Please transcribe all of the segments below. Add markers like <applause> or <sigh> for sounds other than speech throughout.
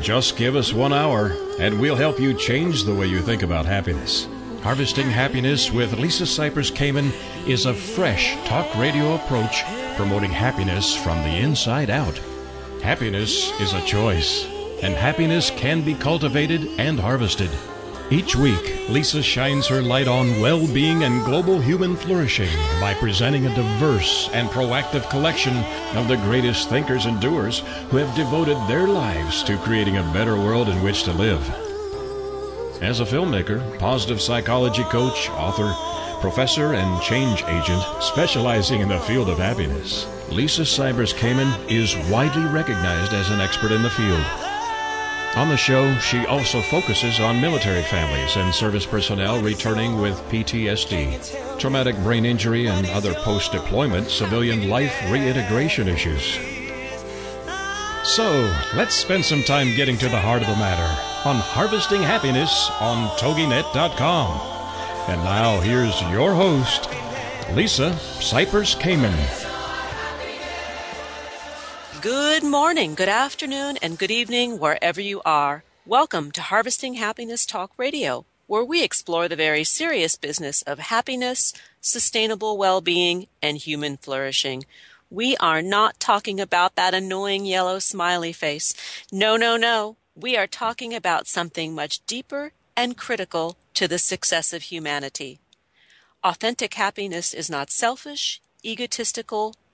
Just give us one hour, and we'll help you change the way you think about happiness. Harvesting Happiness with Lisa Cypers Kamen is a fresh talk radio approach promoting happiness from the inside out. Happiness is a choice, and happiness can be cultivated and harvested. Each week, Lisa shines her light on well being and global human flourishing by presenting a diverse and proactive collection of the greatest thinkers and doers who have devoted their lives to creating a better world in which to live. As a filmmaker, positive psychology coach, author, professor, and change agent specializing in the field of happiness, Lisa Cypers Kamen is widely recognized as an expert in the field. On the show, she also focuses on military families and service personnel returning with PTSD, traumatic brain injury, and other post deployment civilian life reintegration issues. So, let's spend some time getting to the heart of the matter on Harvesting Happiness on TogiNet.com. And now, here's your host, Lisa Cypers Kamen. Good morning, good afternoon, and good evening, wherever you are. Welcome to Harvesting Happiness Talk Radio, where we explore the very serious business of happiness, sustainable well being, and human flourishing. We are not talking about that annoying yellow smiley face. No, no, no. We are talking about something much deeper and critical to the success of humanity. Authentic happiness is not selfish, egotistical,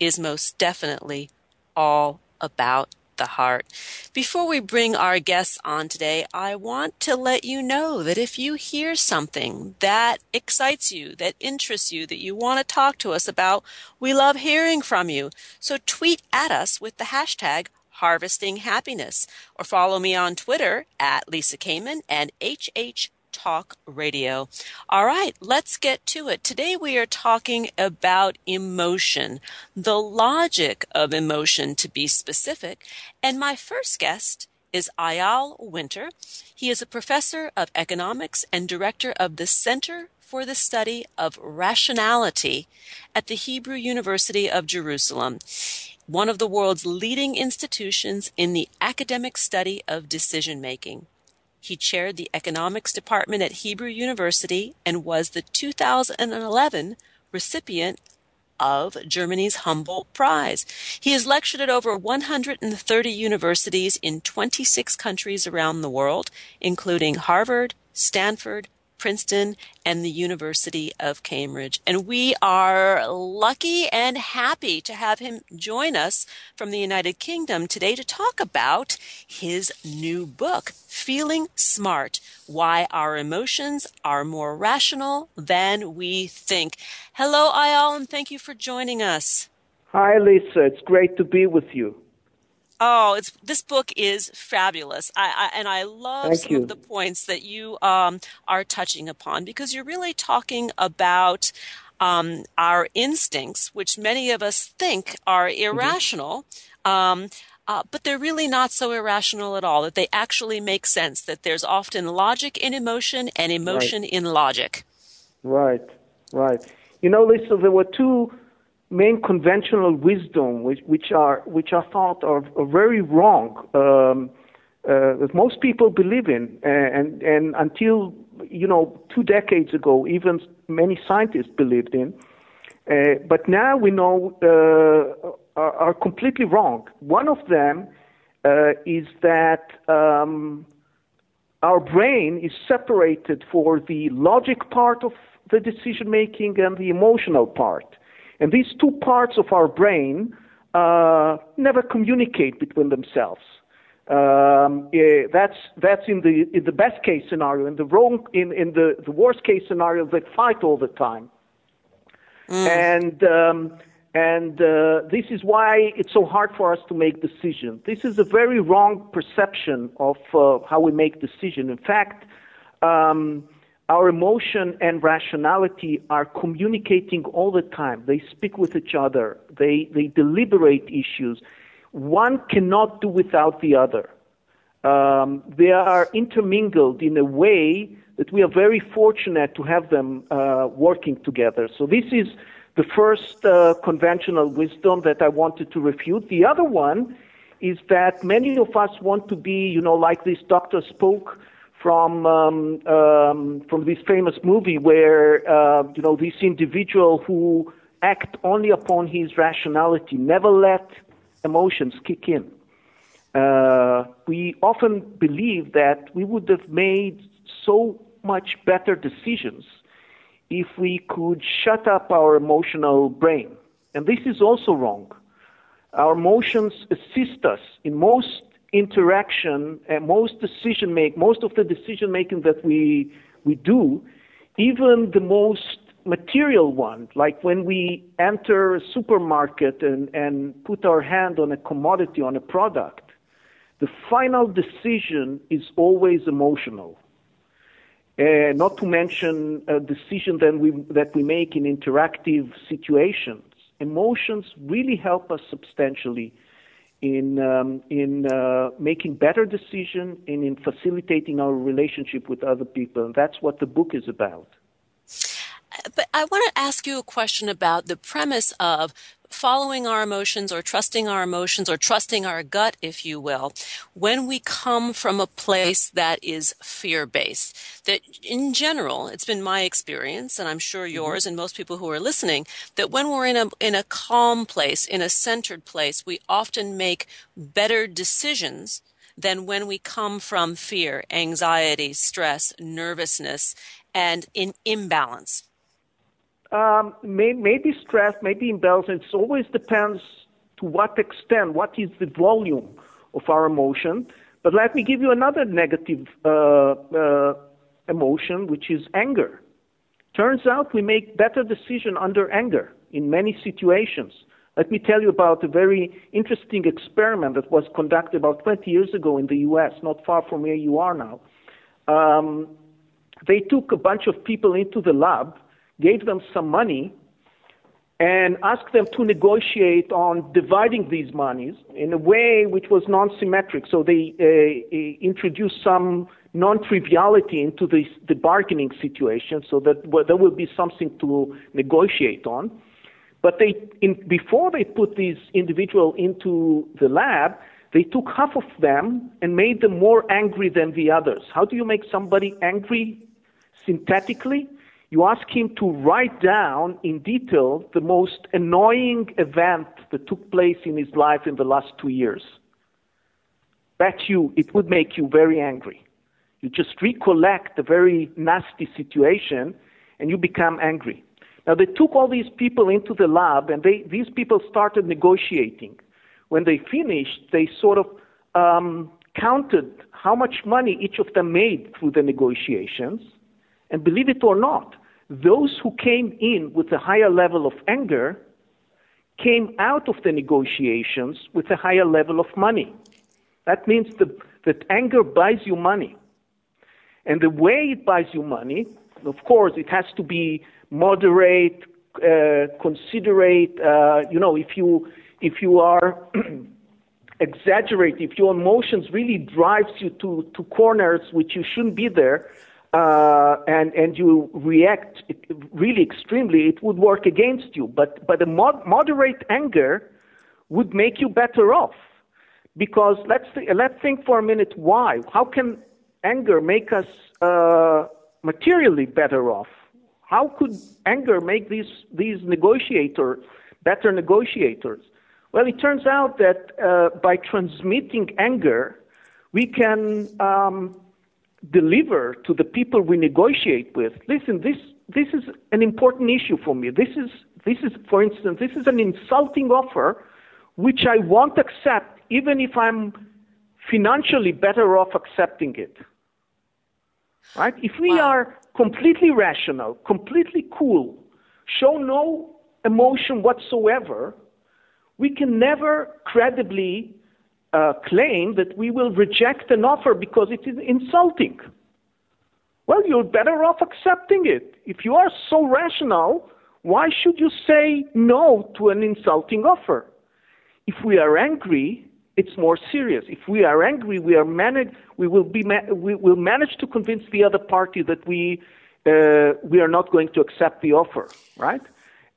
is most definitely all about the heart. Before we bring our guests on today, I want to let you know that if you hear something that excites you, that interests you, that you want to talk to us about, we love hearing from you. So tweet at us with the hashtag harvesting happiness or follow me on Twitter at Lisa Kamen and HH Talk Radio. All right, let's get to it. Today we are talking about emotion, the logic of emotion to be specific. And my first guest is Eyal Winter. He is a professor of economics and director of the Center for the Study of Rationality at the Hebrew University of Jerusalem one of the world's leading institutions in the academic study of decision making. He chaired the economics department at Hebrew University and was the 2011 recipient of Germany's Humboldt Prize. He has lectured at over 130 universities in 26 countries around the world, including Harvard, Stanford, Princeton, and the University of Cambridge. And we are lucky and happy to have him join us from the United Kingdom today to talk about his new book, Feeling Smart Why Our Emotions Are More Rational Than We Think. Hello, Eyal, and thank you for joining us. Hi, Lisa. It's great to be with you. Oh, it's this book is fabulous, I, I, and I love Thank some you. of the points that you um, are touching upon because you're really talking about um, our instincts, which many of us think are Mm-hmm. irrational. Um, uh, but they're really not so irrational at all, that they actually make sense, that there's often logic in emotion and emotion in logic. Right, right. You know, Lisa, there were two main conventional wisdom which, which are which are thought are, are very wrong um, uh, that most people believe in, and and until you know two decades ago, even many scientists believed in. Uh, but now we know uh, are, are completely wrong. One of them uh, is that um, our brain is separated for the logic part of the decision making and the emotional part. And these two parts of our brain uh, never communicate between themselves. Um, eh, that's that's in the in the best case scenario. In the wrong in, in the, the worst case scenario, they fight all the time. And um, And uh, this is why it's so hard for us to make decisions. This is a very wrong perception of uh, how we make decisions. In fact, um, our emotion and rationality are communicating all the time. They speak with each other. They, they deliberate issues. One cannot do without the other. Um, they are intermingled in a way that we are very fortunate to have them uh, working together. So this is the first uh, conventional wisdom that I wanted to refute. The other one is that many of us want to be, you know, like this Dr. Spock from um, um, from this famous movie where uh, you know this individual who act only upon his rationality, never let emotions kick in. Uh, we often believe that we would have made so much better decisions if we could shut up our emotional brain. And this is also wrong. Our emotions assist us in most interaction most decision make, most of the decision making that we we do, even the most material one, like when we enter a supermarket and, and put our hand on a commodity, on a product, the final decision is always emotional. Uh, not to mention a decision that we, that we make in interactive situations. Emotions really help us substantially in, um, in uh, making better decisions and in facilitating our relationship with other people. And that's what the book is about. But I want to ask you a question about the premise of following our emotions or trusting our emotions or trusting our gut, if you will, when we come from a place that is fear based. That in general, it's been my experience, and I'm sure mm-hmm. yours and most people who are listening, that when we're in a, in a calm place, in a centered place, we often make better decisions than when we come from fear, anxiety, stress, nervousness, and in imbalance. Um, may, maybe stress, maybe imbalance. It always depends to what extent, what is the volume of our emotion. But let me give you another negative uh, uh, emotion, which is anger. Turns out we make better decisions under anger in many situations. Let me tell you about a very interesting experiment that was conducted about 20 years ago in the U.S., not far from where you are now. Um, they took a bunch of people into the lab gave them some money, and asked them to negotiate on dividing these monies in a way which was non-symmetric. So they uh, uh introduced some non-triviality into the, the bargaining situation, so that well, there will be something to negotiate on. But they, in, before they put these individual into the lab, they took half of them and made them more angry than the others. How do you make somebody angry synthetically? You ask him to write down in detail the most annoying event that took place in his life in the last two years. Bet you it would make you very angry. You just recollect a very nasty situation and you become angry. Now they took all these people into the lab and they, these people started negotiating. When they finished, they sort of um, counted how much money each of them made through the negotiations. And believe it or not, those who came in with a higher level of anger came out of the negotiations with a higher level of money. That means the, that anger buys you money. And the way it buys you money, of course, it has to be moderate, uh, considerate. Uh, you know, if you if you are <clears throat> exaggerate, if your emotions really drives you to to corners which you shouldn't be there, uh, and and you react really extremely, it would work against you. But but a mod- moderate anger would make you better off, because let's th- let's think for a minute why. How can anger make us uh, materially better off? How could anger make these these negotiators better negotiators? Well, it turns out that uh, by transmitting anger, we can um, deliver to the people we negotiate with, listen, this, this is an important issue for me. This is, this is, for instance, this is an insulting offer which I won't accept even if I'm financially better off accepting it. Right? If we wow. are completely rational, completely cool, show no emotion whatsoever, we can never credibly uh, claim that we will reject an offer because it is insulting. Well, you're better off accepting it. If you are so rational, why should you say no to an insulting offer? If we are angry, it's more serious. If we are angry, we are manage, we will be ma- we will manage to convince the other party that we uh, we are not going to accept the offer, right?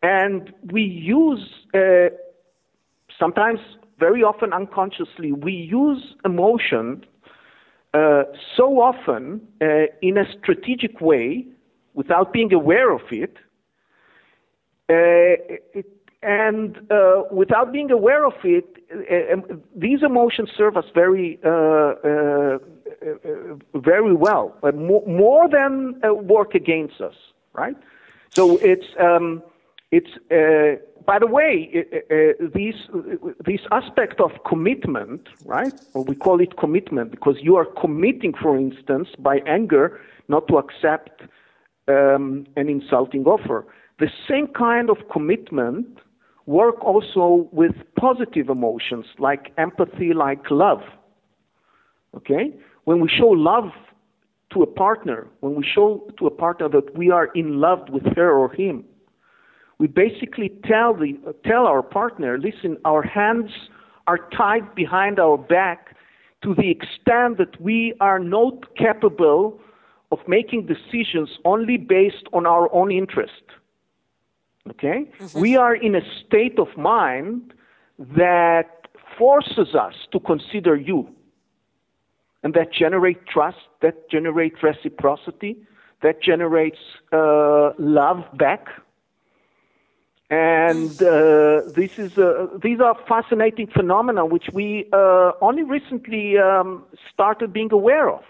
And we use uh, sometimes, very often unconsciously, we use emotion uh, so often uh, in a strategic way without being aware of it. Uh, it and uh, without being aware of it, uh, um, these emotions serve us very, uh, very well, more, more than work against us, right? So it's um, it's by the way, uh, uh, this, this aspect of commitment, right? Or we call it commitment because you are committing, for instance, by anger, not to accept um, an insulting offer. The same kind of commitment work also with positive emotions like empathy, like love. Okay? When we show love to a partner, when we show to a partner that we are in love with her or him, we basically tell the tell our partner, listen, our hands are tied behind our back to the extent that we are not capable of making decisions only based on our own interest. Okay? Mm-hmm. We are in a state of mind that forces us to consider you. And that generates trust, that generates reciprocity, that generates uh, love back and uh, this is uh, these are fascinating phenomena which we uh, only recently um, started being aware of.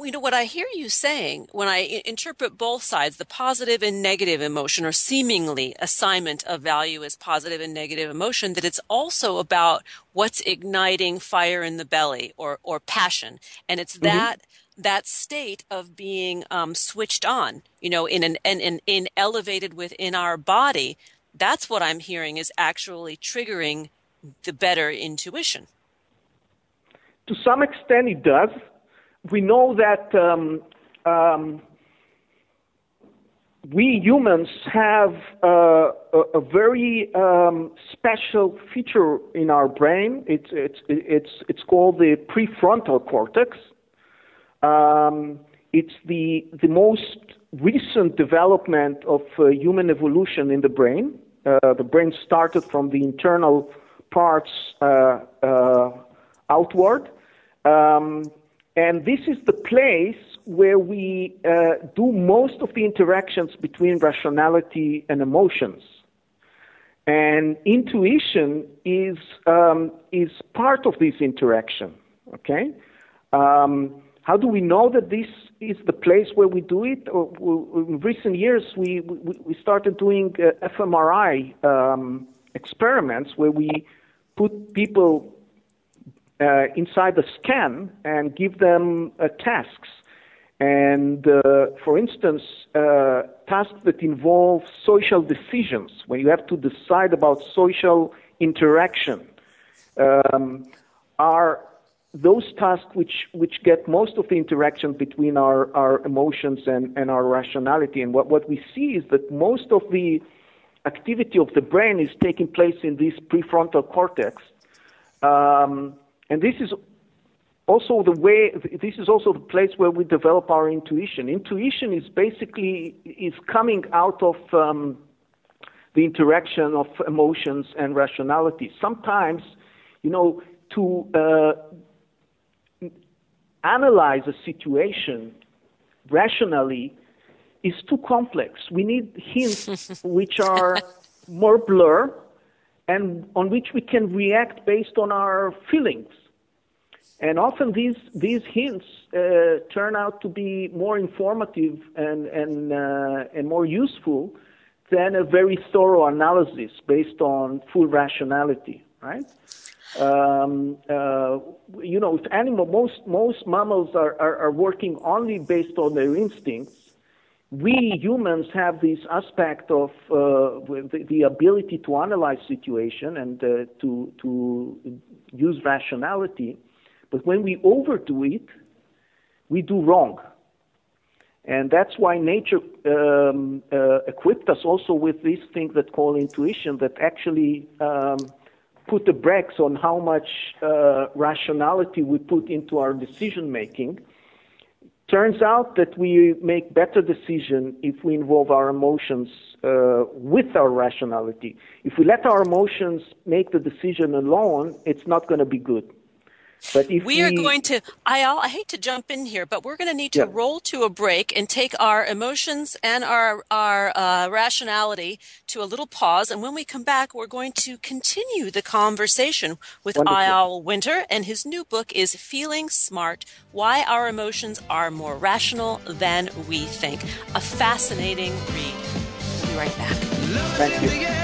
You know what I hear you saying when I interpret both sides, the positive and negative emotion, or seemingly assignment of value as positive and negative emotion, that it's also about what's igniting fire in the belly or or passion, and it's mm-hmm. that that state of being um, switched on, you know, in an in, in, in elevated within our body, that's what I'm hearing is actually triggering the better intuition. To some extent, it does. We know that um, um, we humans have uh, a, a, very um, special feature in our brain. It's, it's, it's, it's called the prefrontal cortex. Um, it's the, the most recent development of uh, human evolution in the brain. Uh, the brain started from the internal parts uh, uh outward. Um, and this is the place where we uh, do most of the interactions between rationality and emotions. And intuition is, um, is part of this interaction. Okay? Um, how do we know that this is the place where we do it? in recent years, we, we, started doing uh, fMRI um, experiments where we put people uh, inside the scan and give them uh, tasks. And uh, for instance, uh, tasks that involve social decisions, where you have to decide about social interaction, um, are those tasks which, which get most of the interaction between our, our emotions and, and our rationality. And what, what we see is that most of the activity of the brain is taking place in this prefrontal cortex. Um, and this is also the way this is also the place where we develop our intuition intuition is basically is coming out of um, the interaction of emotions and rationality sometimes you know to uh, analyze a situation rationally is too complex. We need hints <laughs> which are more blur and on which we can react based on our feelings. And often these, these hints uh, turn out to be more informative and, and, uh, and more useful than a very thorough analysis based on full rationality, right? Um, uh, you know, if animal, most most mammals are, are, are, working only based on their instincts. we humans have this aspect of uh, the, the, ability to analyze situation and uh, to to use rationality, but when we overdo it, we do wrong. And that's why nature um, uh, equipped us also with this thing that call intuition that actually um, put the brakes on how much uh, rationality we put into our decision making. Turns out that we make better decision if we involve our emotions uh, with our rationality. If we let our emotions make the decision alone, it's not going to be good. But if we, we are going to, I, I hate to jump in here, but we're going to need to yeah. roll to a break and take our emotions and our our uh, rationality to a little pause. And when we come back, we're going to continue the conversation with Eyal Winter, and his new book is "Feeling Smart: Why Our Emotions Are More Rational Than We Think." A fascinating read. We'll be right back. Thank you.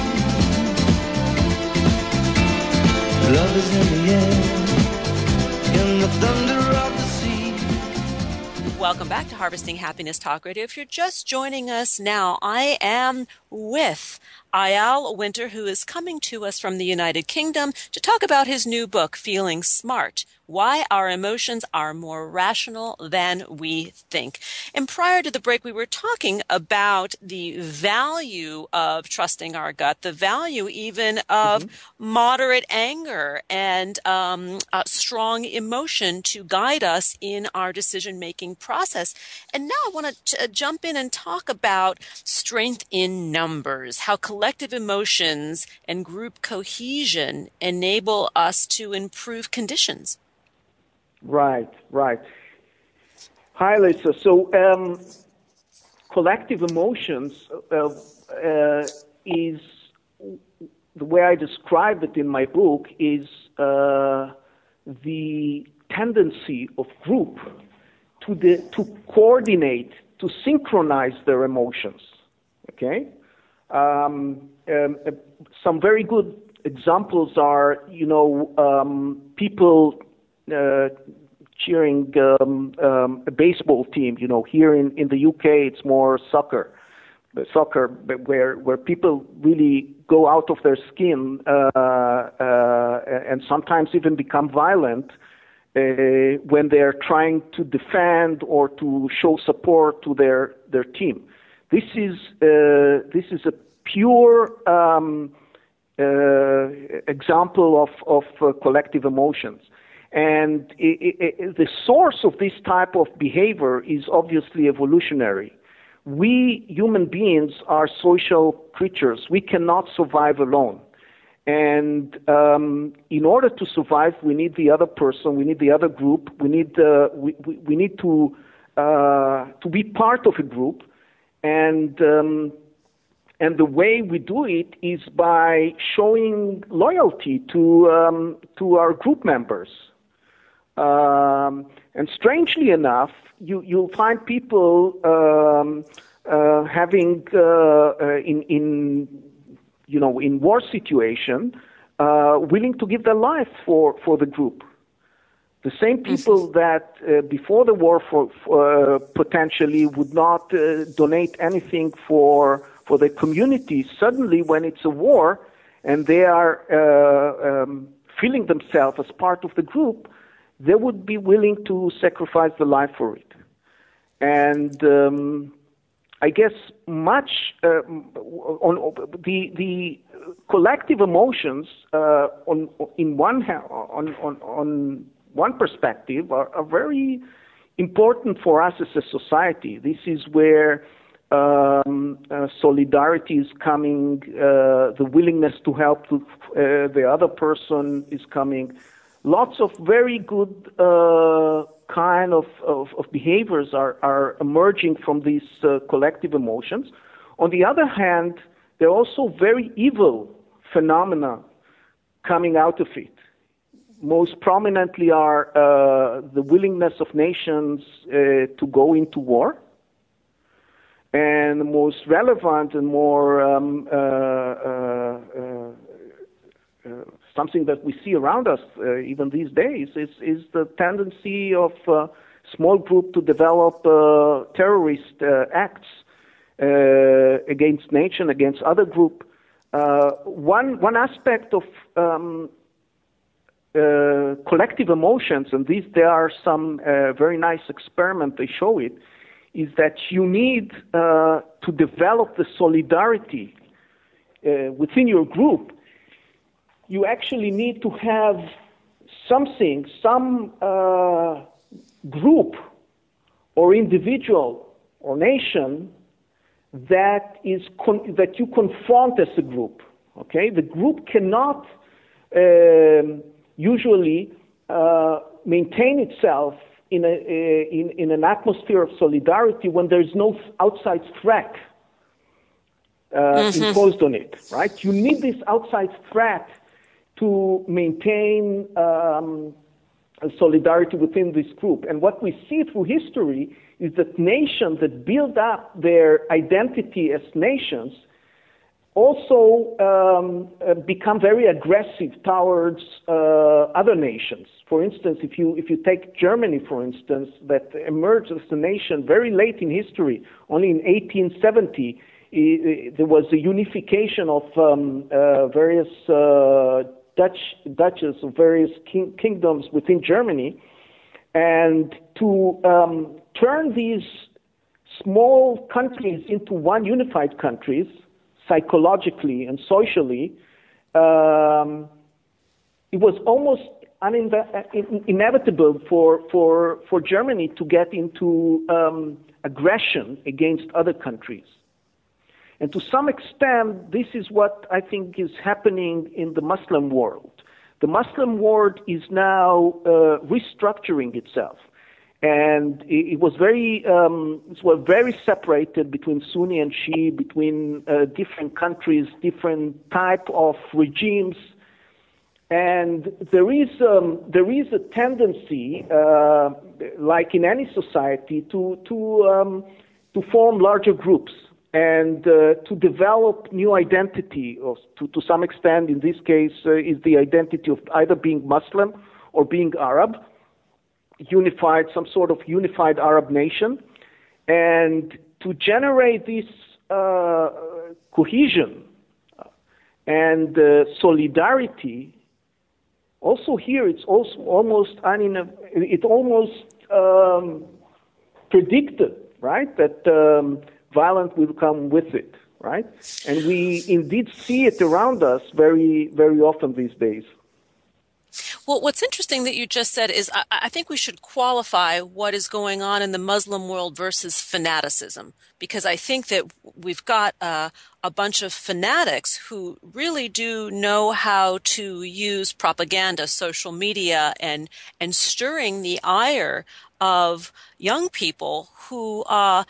Welcome back to Harvesting Happiness Talk Radio. If you're just joining us now, I am with Eyal Winter, who is coming to us from the United Kingdom to talk about his new book, Feeling Smart why our emotions are more rational than we think. And prior to the break, we were talking about the value of trusting our gut, the value even of mm-hmm. moderate anger and um, strong emotion to guide us in our decision making process. And now I want to jump in and talk about strength in numbers, how collective emotions and group cohesion enable us to improve conditions. Right, right. Hi, Lisa. So, um, collective emotions uh, uh, is the way I describe it in my book is uh, the tendency of group to the, to coordinate, to synchronize their emotions. Okay, um, um, uh, some very good examples are, you know, um, people uh, cheering um, um, a baseball team. You know, here in, in the UK, it's more soccer, soccer, where where people really go out of their skin uh, uh, and sometimes even become violent uh, when they're trying to defend or to show support to their their team. This is uh, this is a pure um, uh, example of of uh, collective emotions. And it, it, the source of this type of behavior is obviously evolutionary. We human beings are social creatures. We cannot survive alone. And um, in order to survive, we need the other person, we need the other group, we need, uh, we, we, we, need to, uh, to be part of a group. And, um, and the way we do it is by showing loyalty to, um, to our group members Um, and strangely enough, you, you'll find people um, uh, having uh, uh, in, in, you know, in war situation, uh, willing to give their life for, for the group. The same people that uh, before the war for, for uh, potentially would not uh, donate anything for for the community, suddenly when it's a war and they are uh, um, feeling themselves as part of the group, they would be willing to sacrifice the life for it. And um, I guess much uh, on, on the the collective emotions uh, on in one on on on one perspective are, are very important for us as a society. This is where um, uh, solidarity is coming, uh, the willingness to help to, uh, the other person is coming. Lots of very good uh, kind of, of, of, behaviors are, are emerging from these uh, collective emotions. On the other hand, there are also very evil phenomena coming out of it most prominently are uh, the willingness of nations uh, to go into war, and the most relevant and more um, uh, uh, something that we see around us even these days is, is the tendency of small group to develop terrorist acts against nation, against other group. one one aspect of um, uh, collective emotions, and these there are some uh, very nice experiments they show it, is that you need uh, to develop the solidarity uh, within your group. You actually need to have something, some uh, group or individual or nation that is con- that you confront as a group. Okay, the group cannot. Um, usually uh, maintain itself in, a, in, in, an atmosphere of solidarity when there's no outside threat uh, mm-hmm. imposed on it, right? You need this outside threat to maintain um, solidarity within this group. And what we see through history is that nations that build up their identity as nations also um, uh, become very aggressive towards uh, other nations. For instance, if you if you take Germany, for instance, that emerged as a nation very late in history, only in 1870, there was a unification of um, uh, various uh, Dutch duchies of various king- kingdoms within Germany, and to um, turn these small countries into one unified countries psychologically and socially, um, it was almost uninve- inevitable for, for, for Germany to get into um, aggression against other countries. And to some extent, this is what I think is happening in the Muslim world. The Muslim world is now uh, restructuring itself. And it, was very um, it was very separated between Sunni and Shia, between uh, different countries, different type of regimes, and there is um, there is a tendency, uh, like in any society, to to um, to form larger groups and uh, to develop new identity, or to to some extent, in this case, uh, is the identity of either being Muslim or being Arab unified, some sort of unified Arab nation, and to generate this uh, cohesion and uh, solidarity. Also here, it's also almost it almost um, predicted, right, that um, violence will come with it, right, and we indeed see it around us very, very often these days. Well, what's interesting that you just said is I, I, think we should qualify what is going on in the Muslim world versus fanaticism, because I think that we've got uh, a bunch of fanatics who really do know how to use propaganda, social media, and and stirring the ire of young people who. Uh,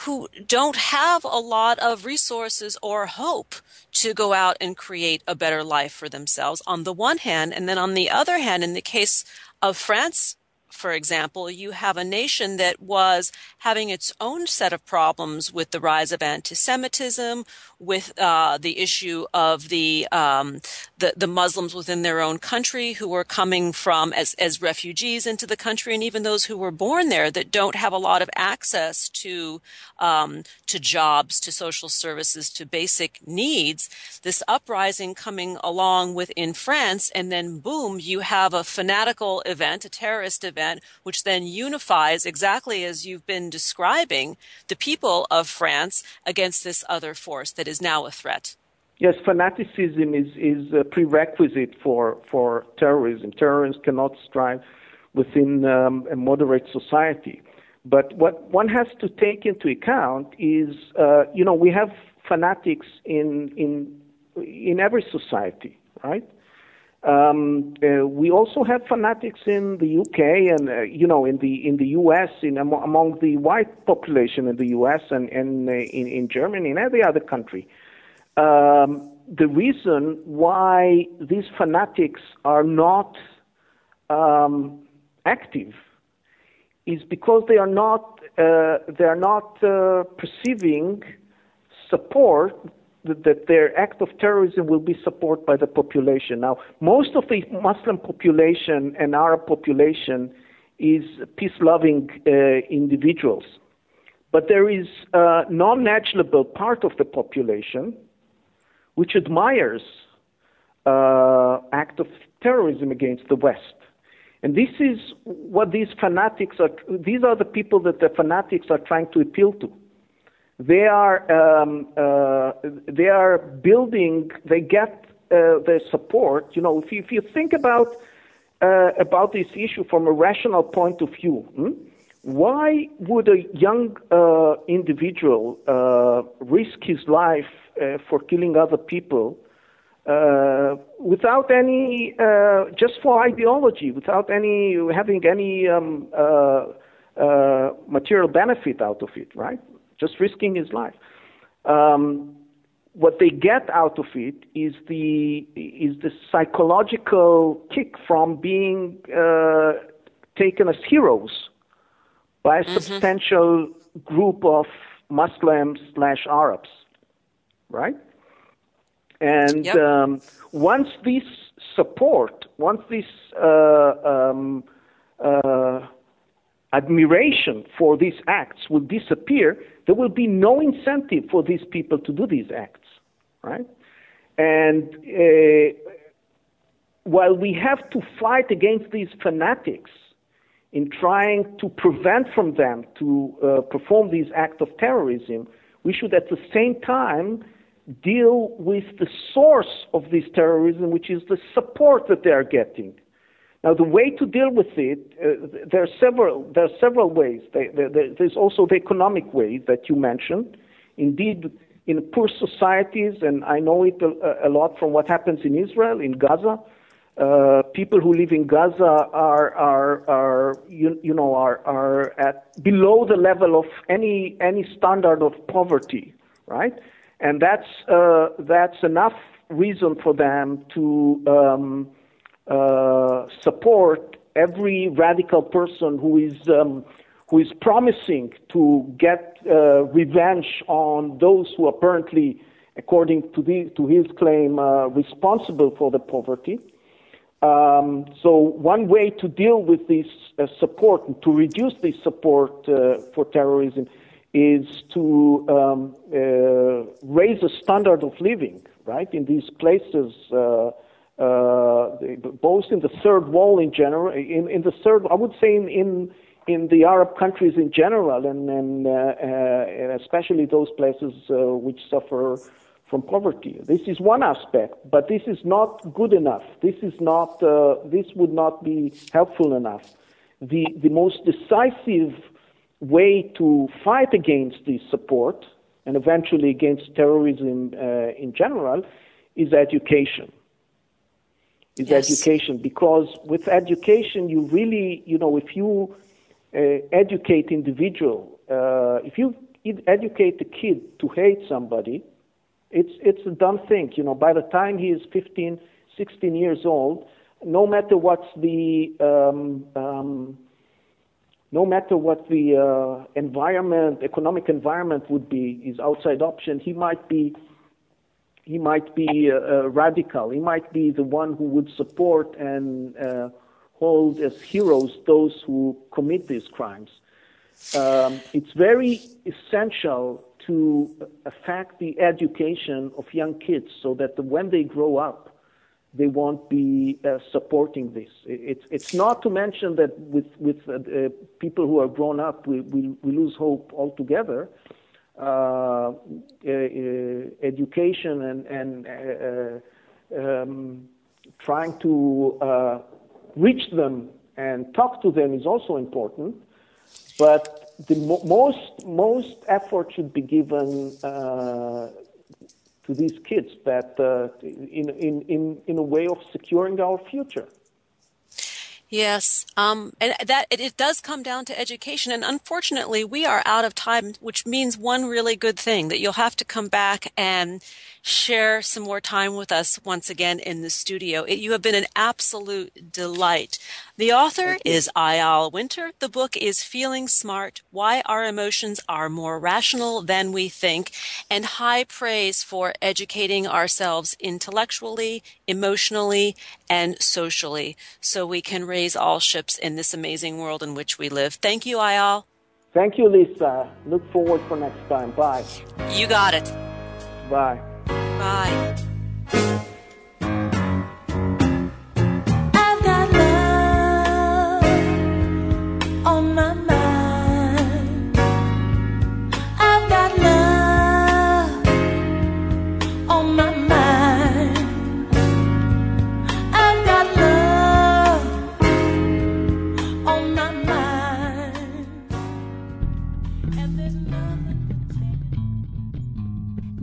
who don't have a lot of resources or hope to go out and create a better life for themselves on the one hand. And then on the other hand in the case of France for example, you have a nation that was having its own set of problems with the rise of anti-Semitism, with uh, the issue of the, um, the, the Muslims within their own country who were coming from as as refugees into the country, and even those who were born there that don't have a lot of access to um, to jobs, to social services, to basic needs. This uprising coming along within France, and then boom, you have a fanatical event, a terrorist event, which then unifies exactly as you've been describing the people of France against this other force that is now a threat. Yes, fanaticism is, is a prerequisite for, for terrorism. Terrorists cannot strive within um, a moderate society. But what one has to take into account is, uh, you know, we have fanatics in, in, in every society, right? Um, uh, we also have fanatics in the UK and uh, you know in the in the US in among the white population in the US and, and uh, in, in Germany and every other country. Um, the reason why these fanatics are not um, active is because they are not uh, they are not uh, perceiving support that their act of terrorism will be supported by the population. Now, most of the Muslim population and Arab population is peace-loving uh, individuals, but there is a non-negligible part of the population which admires uh, act of terrorism against the West. And this is what these fanatics are, these are the people that the fanatics are trying to appeal to they are um, uh, they are building. They get uh, their support. You know, if you, if you think about uh, about this issue from a rational point of view, hmm, why would a young uh, individual uh, risk his life uh, for killing other people? without any, just for ideology, without any having any um, material benefit out of it, right? Just risking his life. Um, what they get out of it is the is the psychological kick from being uh, taken as heroes by a mm-hmm. substantial group of Muslims slash Arabs, right? And yep. um, once this support, once this uh, um, uh, admiration for these acts will disappear, there will be no incentive for these people to do these acts, right? And uh, while we have to fight against these fanatics in trying to prevent from them to uh, perform these acts of terrorism, we should at the same time deal with the source of this terrorism, which is the support that they are getting. Now, the way to deal with it, uh, there are several. There are several ways. There, there, there's also the economic way that you mentioned. Indeed, in poor societies, and I know it a, a lot from what happens in Israel, in Gaza. Uh, people who live in Gaza are are are you, you know are are at below the level of any any standard of poverty, right? And that's uh, that's enough reason for them to um, uh, support every radical person who is um, who is promising to get uh, revenge on those who apparently, according to the to his claim, uh, responsible for the poverty. Um, so one way to deal with this uh, support and to reduce this support uh, for terrorism is to um, raise the standard of living, right? In these places, uh, both in the third world in general, in, in the third, I would say in, in, in the Arab countries in general, and, and, uh, uh, especially those places uh, which suffer from poverty. This is one aspect, but this is not good enough. This is not. Uh, this would not be helpful enough. The the most decisive way to fight against this support and eventually against terrorism uh, in general is education is yes. education because with education you really you know if you uh, educate individual uh, if you educate the kid to hate somebody it's it's a dumb thing you know by the time he is 15 16 years old no matter what's the um, um, no matter what the uh, environment, economic environment would be, his outside option, he might be he might be uh, radical. He might be the one who would support and uh, hold as heroes those who commit these crimes. Um, it's very essential to affect the education of young kids so that when they grow up, they won't be uh, supporting this. It's, it's not to mention that with, with uh, uh, people who are grown up, we, we, we lose hope altogether. Uh, uh, uh, education and, and um, trying to reach them and talk to them is also important. But the mo- most most effort should be given uh, to these kids that uh, in, in, in, in a way of securing our future. Yes, um, and that it, it, does come down to education, and unfortunately, we are out of time, which means one really good thing that you'll have to come back and share some more time with us once again in the studio. It, you have been an absolute delight. The author is Eyal Winter. The book is Feeling Smart Why Our Emotions Are More Rational Than We Think, and high praise for educating ourselves intellectually, emotionally, and socially so we can raise all ships in this amazing world in which we live. Thank you, Eyal. Thank you, Lisa. Look forward for next time. Bye. You got it. Bye. Bye.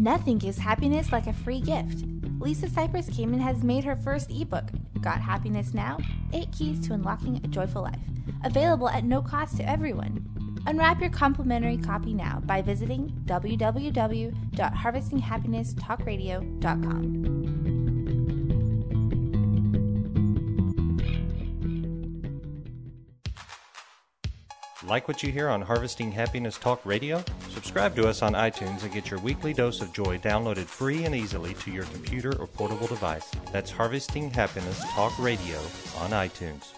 Nothing gives happiness like a free gift. Lisa Cypers Kamen has made her first ebook, Got Happiness Now? 8 Keys to Unlocking a Joyful Life, available at no cost to everyone. Unwrap your complimentary copy now by visiting www.harvestinghappinesstalkradio.com. Like what you hear on Harvesting Happiness Talk Radio? Subscribe to us on iTunes and get your weekly dose of joy downloaded free and easily to your computer or portable device. That's Harvesting Happiness Talk Radio on iTunes.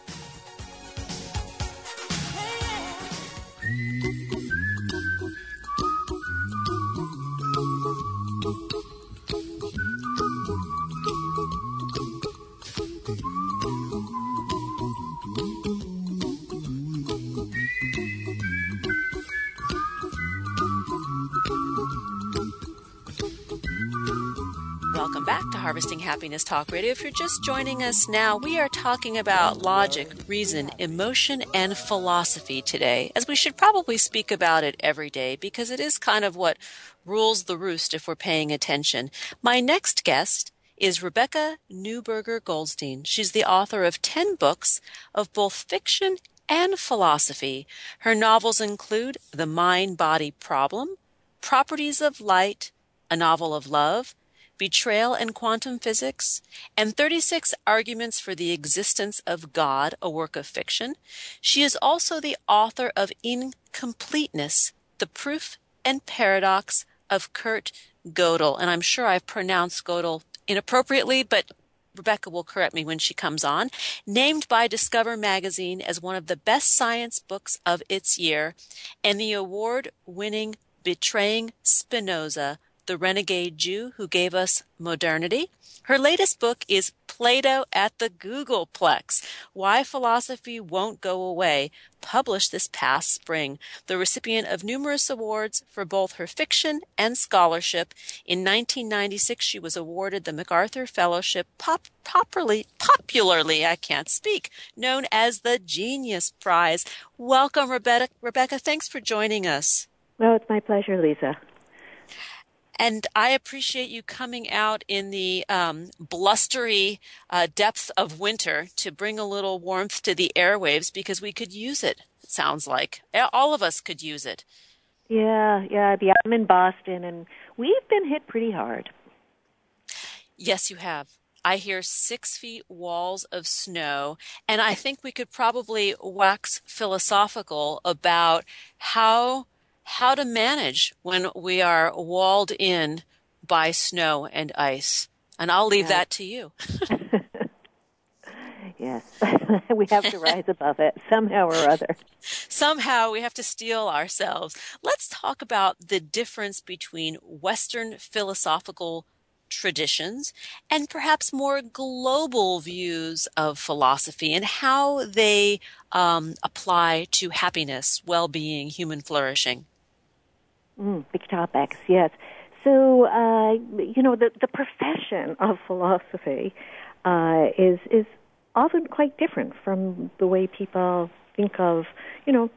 Harvesting Happiness Talk Radio. If you're just joining us now, we are talking about logic, reason, emotion, and philosophy today, as we should probably speak about it every day because it is kind of what rules the roost if we're paying attention. My next guest is Rebecca Newberger Goldstein. She's the author of 10 books of both fiction and philosophy. Her novels include The Mind Body Problem, Properties of Light, a novel of love, Betrayal and Quantum Physics, and 36 Arguments for the Existence of God, a work of fiction. She is also the author of Incompleteness, The Proof and Paradox of Kurt Gödel. And I'm sure I've pronounced Gödel inappropriately, but Rebecca will correct me when she comes on. Named by Discover Magazine as one of the best science books of its year, and the award winning Betraying Spinoza the renegade Jew who gave us modernity. Her latest book is Plato at the Googleplex Why Philosophy Won't Go Away, published this past spring. The recipient of numerous awards for both her fiction and scholarship. In 1996, she was awarded the MacArthur Fellowship, pop- popularly, popularly, I can't speak, known as the Genius Prize. Welcome, Rebecca. Rebecca, thanks for joining us. Well, it's my pleasure, Lisa. And I appreciate you coming out in the um, blustery uh, depth of winter to bring a little warmth to the airwaves because we could use it, it sounds like. All of us could use it. Yeah, yeah. I'm in Boston, and we've been hit pretty hard. Yes, you have. I hear six feet walls of snow, and I think we could probably wax philosophical about how how to manage when we are walled in by snow and ice. And I'll leave that to you. <laughs> yes, <laughs> we have to rise above it somehow or other. Somehow we have to steel ourselves. Let's talk about the difference between Western philosophical traditions and perhaps more global views of philosophy and how they um, apply to happiness, well being, human flourishing. Mm, big topics, yes. So, uh, you know, the, the profession of philosophy uh, is is often quite different from the way people think of, you know,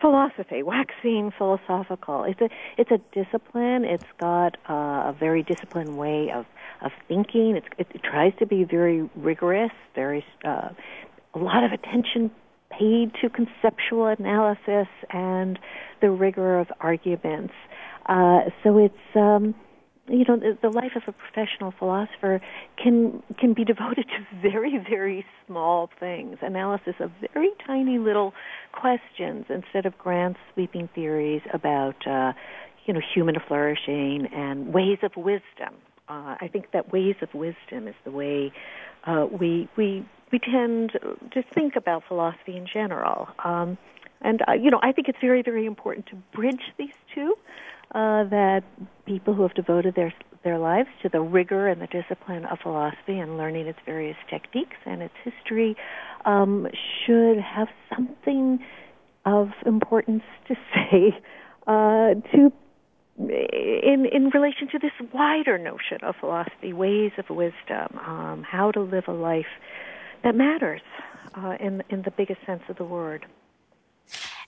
philosophy, waxing philosophical. It's a it's a discipline. It's got uh, a very disciplined way of of thinking. It's, it, it tries to be very rigorous, very uh, a lot of attention paid to conceptual analysis and the rigor of arguments. Uh, so it's um, you know the, the life of a professional philosopher can can be devoted to <laughs> very very small things, analysis of very tiny little questions instead of grand sweeping theories about uh, you know human flourishing and ways of wisdom. Uh, I think that ways of wisdom is the way uh, we we we tend to think about philosophy in general. Um, and uh, you know, I think it's very very important to bridge these two uh, that people who have devoted their their lives to the rigor and the discipline of philosophy and learning its various techniques and its history um, should have something of importance to <laughs> say uh, to in in relation to this wider notion of philosophy, ways of wisdom, um, how to live a life that matters uh, in in the biggest sense of the word.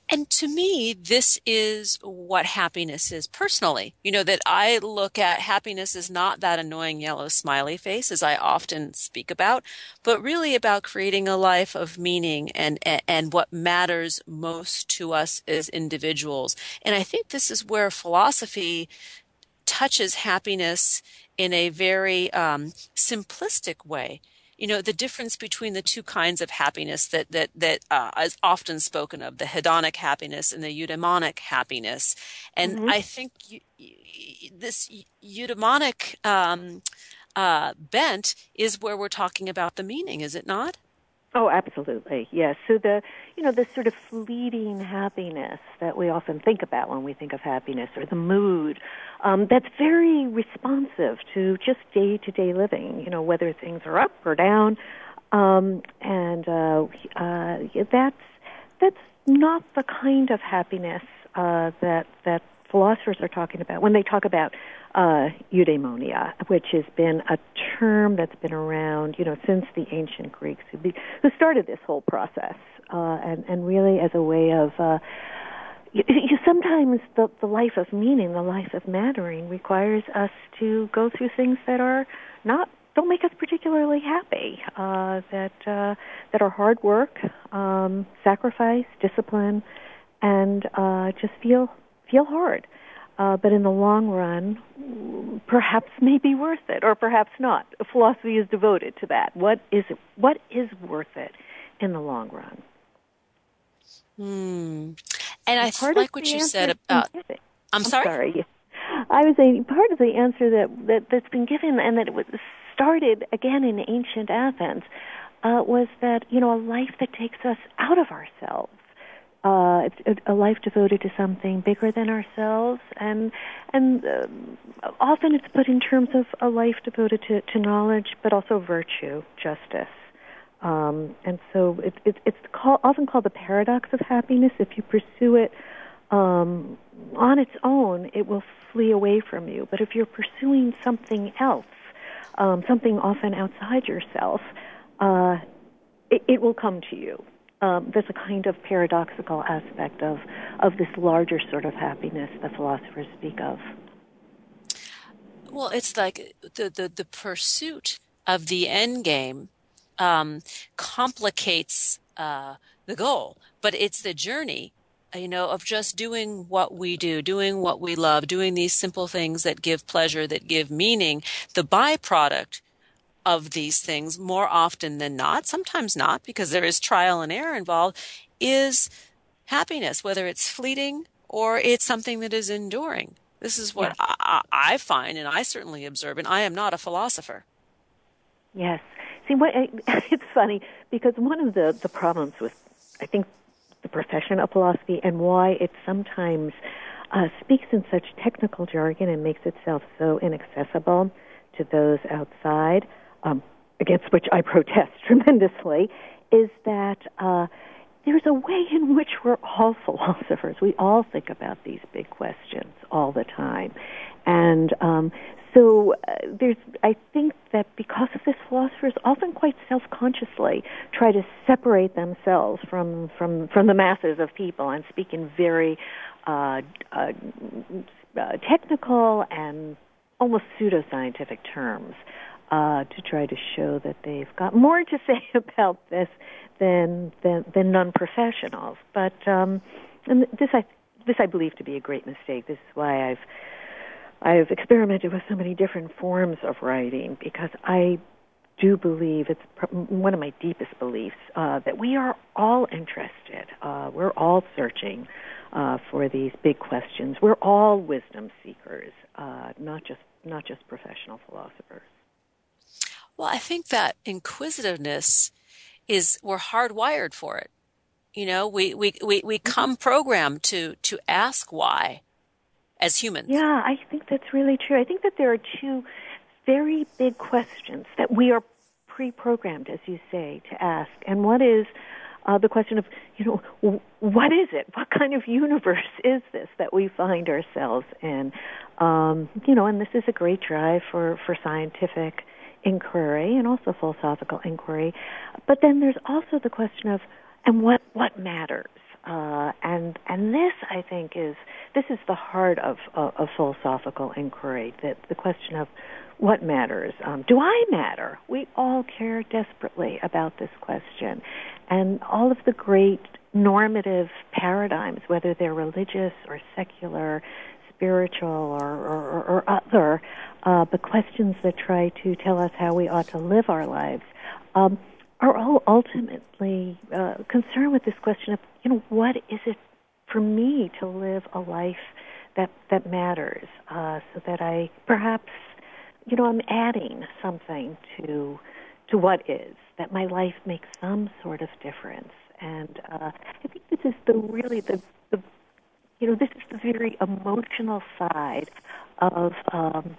And to me, this is what happiness is personally. You know, that I look at happiness as not that annoying yellow smiley face as I often speak about, but really about creating a life of meaning and, and what matters most to us as individuals. And I think this is where philosophy touches happiness in a very um, simplistic way you know the difference between the two kinds of happiness that that that uh, is often spoken of the hedonic happiness and the eudaimonic happiness and mm-hmm. i think you, this eudaimonic um, uh, bent is where we're talking about the meaning is it not Oh, absolutely. Yes. So the, you know, this sort of fleeting happiness that we often think about when we think of happiness or the mood, um, that's very responsive to just day to day living, you know, whether things are up or down. Um, and, uh, uh, that's, that's not the kind of happiness, uh, that, that philosophers are talking about when they talk about uh, eudaimonia, which has been a term that's been around, you know, since the ancient Greeks, who, be, who started this whole process, uh, and and really as a way of. Uh, you, you, sometimes the, the life of meaning, the life of mattering, requires us to go through things that are not don't make us particularly happy. Uh, that uh, that are hard work, um, sacrifice, discipline, and uh, just feel feel hard. Uh, but in the long run, perhaps may be worth it, or perhaps not. Philosophy is devoted to that. What is what is worth it in the long run? Hmm. And I like what you said about. I'm, I'm sorry. sorry. I was saying part of the answer that, that that's been given, and that it was started again in ancient Athens, uh, was that you know a life that takes us out of ourselves uh, a, a life devoted to something bigger than ourselves, and and uh, often it's put in terms of a life devoted to, to knowledge, but also virtue, justice. Um, and so it, it, it's call, often called the paradox of happiness. If you pursue it um, on its own, it will flee away from you. But if you're pursuing something else, um, something often outside yourself, uh, it, it will come to you um, there's a kind of paradoxical aspect of of this larger sort of happiness that philosophers speak of. Well, it's like the the, the pursuit of the end game um, complicates uh, the goal, but it's the journey you know, of just doing what we do, doing what we love, doing these simple things that give pleasure, that give meaning. The byproduct of these things more often than not, sometimes not because there is trial and error involved, is happiness, whether it's fleeting or it's something that is enduring. This is what. I, I, find, and I certainly observe, and I am not a philosopher. Yes. See, what, <laughs> it's funny because one of the, the problems with, I think, the profession of philosophy and why it sometimes uh, speaks in such technical jargon and makes itself so inaccessible to those outside, um, against which I <laughs> protest tremendously, is that uh, there's a way in which we're all <laughs> philosophers. We all think about these big questions all the time. And um, so uh, there's, I think that because of this, philosophers often quite self-consciously try to separate themselves from from from the masses of people and speak in very uh, uh, uh technical and almost pseudoscientific terms uh, to try to show that they've got more to <laughs> say about this than than, than non-professionals. But um, and this I this I believe to be a great mistake. This is why I've I've experimented with so many different forms of writing because I do believe it's one of my deepest beliefs uh, that we are all interested. Uh, we're all searching uh, for these big questions. We're all wisdom seekers, uh, not just not just professional philosophers. Well, I think that inquisitiveness is we're hardwired for it. You know, we we we, we mm-hmm. come programmed to to ask why as humans. Yeah, I think that's really true. I think that there are two very big questions that we are pre-programmed, as you say, to ask, and one is uh, the question of, you know, what is it? What kind of universe <laughs> is this that we find ourselves in? Um, you know, and this is a great drive for for scientific inquiry and also philosophical inquiry. But then there's also the question of, and what what matters? Uh, and and this, I think, is this is the heart of of, of philosophical inquiry. That the question of what matters. Um, do I matter? We all care desperately about this question, and all of the great normative paradigms, whether they're religious or secular, spiritual or, or, or other, uh, the questions that try to tell us how we ought to live our lives, um, are all ultimately uh, concerned with this question of, you know, what is it for me to live a life that that matters, uh, so that I perhaps, you know, I'm adding something to to what is that my life makes some sort of difference. And uh, I think this is the really the, the you know this is the very emotional side of um,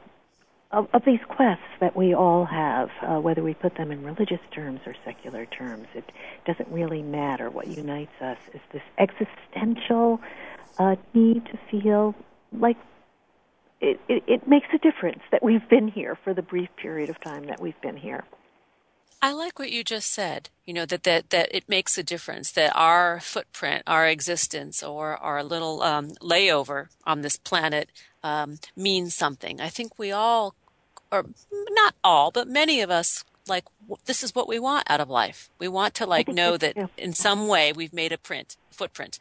of, of these quests that we all have, uh, whether we put them in religious terms or secular terms, it doesn't really matter. What unites us is this existential uh, need to feel like it, it, it makes a difference that we've been here for the brief period of time that we've been here. I like what you just said. You know that that that it makes a difference. That our footprint, our existence, or our little um, layover on this planet um, means something. I think we all, or not all, but many of us, like this is what we want out of life. We want to like know that in some way we've made a print, footprint.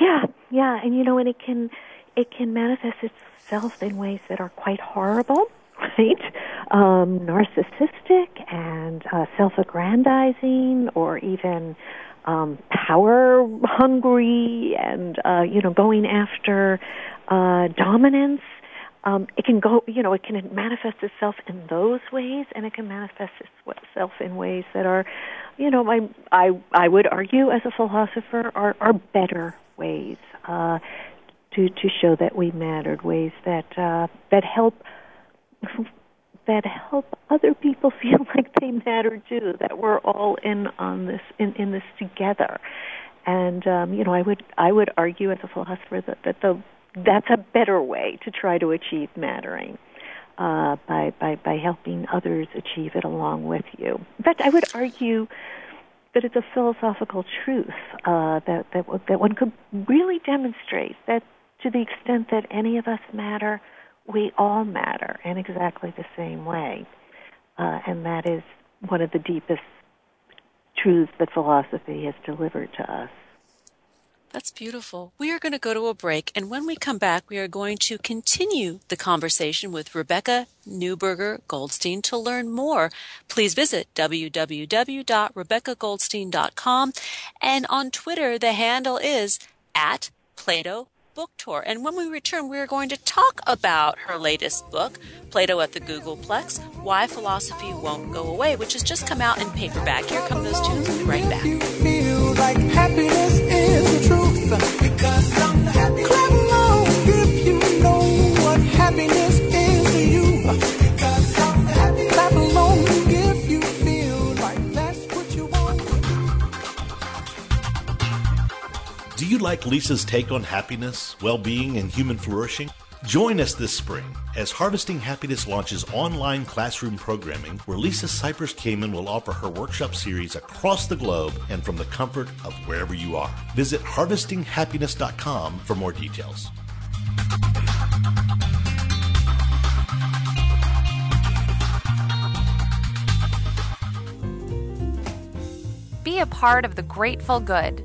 Yeah, yeah, and you know, and it can it can manifest itself in ways that are quite horrible, right? Um, narcissistic and uh, self-aggrandizing, or even um, power hungry, and uh, you know, going after uh, dominance. Um, it can go, you know, it can manifest itself in those ways, and it can manifest itself in ways that are, you know, I I I would argue as a philosopher are are better ways uh, to to show that we mattered, ways that uh, that help <laughs> that help other people <laughs> feel like they matter too, that we're all in on this in in this together. And um, you know, I would I would argue as a philosopher that, that the that's a better way to try to achieve mattering uh, by, by, by helping others achieve it along with you. In fact, I would argue that it's a philosophical truth uh, that, that, that one could really demonstrate that to the extent that any of us matter, we all matter in exactly the same way. Uh, and that is one of the deepest truths that philosophy has delivered to us. That's beautiful. We are going to go to a break, and when we come back, we are going to continue the conversation with Rebecca Newberger Goldstein. To learn more, please visit www.rebeccagoldstein.com. And on Twitter, the handle is at Plato Book Tour. And when we return, we are going to talk about her latest book, Plato at the Googleplex Why Philosophy Won't Go Away, which has just come out in paperback. Here come those tunes. We'll be right back. Like Lisa's take on happiness, well being, and human flourishing? Join us this spring as Harvesting Happiness launches online classroom programming where Lisa Cypers Kamen will offer her workshop series across the globe and from the comfort of wherever you are. Visit harvestinghappiness.com for more details. Be a part of the Grateful Good.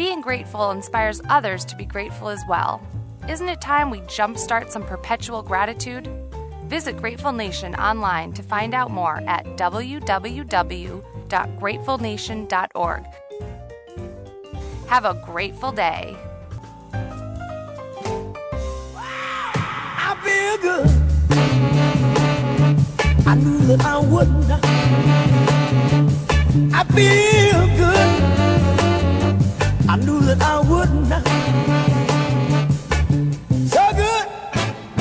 Being grateful inspires others to be grateful as well. Isn't it time we jumpstart some perpetual gratitude? Visit Grateful Nation online to find out more at www.gratefulnation.org. Have a grateful day. I feel good. I knew that I wouldn't. I feel good. I knew that I wouldn't.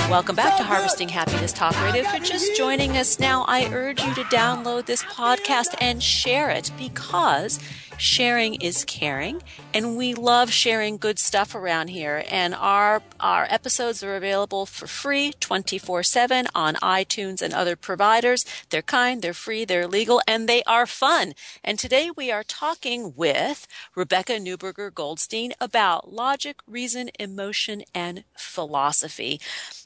Welcome back to Harvesting Happiness Talk Radio. If you're just joining us now, I urge you to download this podcast and share it because sharing is caring and we love sharing good stuff around here. And our our episodes are available for free 24/7 on iTunes and other providers. They're kind they're free they're legal and they are fun. And today we are talking with Rebecca Newberger Goldstein about logic reason emotion and philosophy.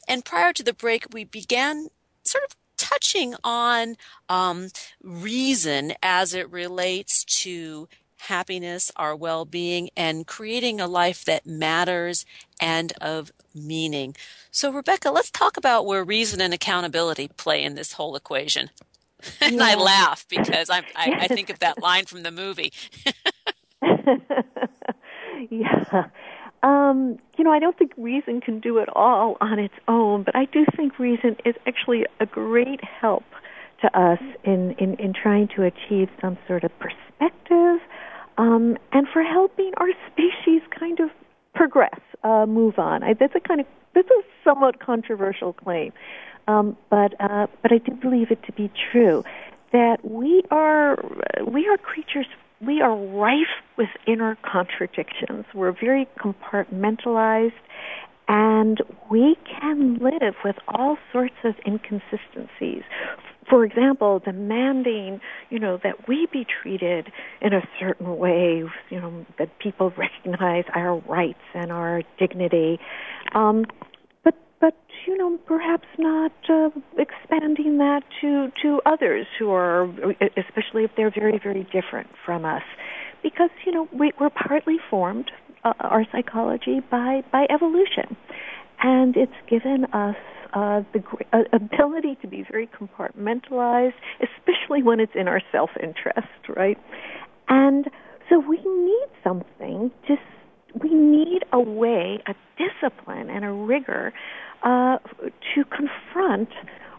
And prior to the break we began sort of touching on um, reason as it relates to happiness, our well being, and creating a life that matters and of meaning. So, Rebecca, let's talk about where reason and accountability play in this whole equation. <laughs> and. I laugh because I, I think of that <laughs> line from the movie. <laughs> yeah. Um, you know, I don't think reason can do it all on its own, but I do think reason is actually a great help to us in, in, in trying to achieve some sort of perspective um, and for helping our species kind of progress, uh, move on. I, that's a kind of that's a somewhat controversial claim, um, but uh, but I do believe it to be true that we are we are creatures. We are rife with inner contradictions. We're very compartmentalized, and we can live with all sorts of inconsistencies for example, demanding, you know, that we be treated in a certain way, you know, that people recognize our rights and our dignity. Um, but, but, you know, perhaps not uh, expanding that to, to others who are, especially if they're very, very different from us. Because, you know, we, we're partly formed, uh, our psychology, by, by evolution. And it's given us uh, the uh, ability to be very compartmentalized, especially when it's in our self-interest, right? And so we need something. Just we need a way, a discipline, and a rigor uh, to confront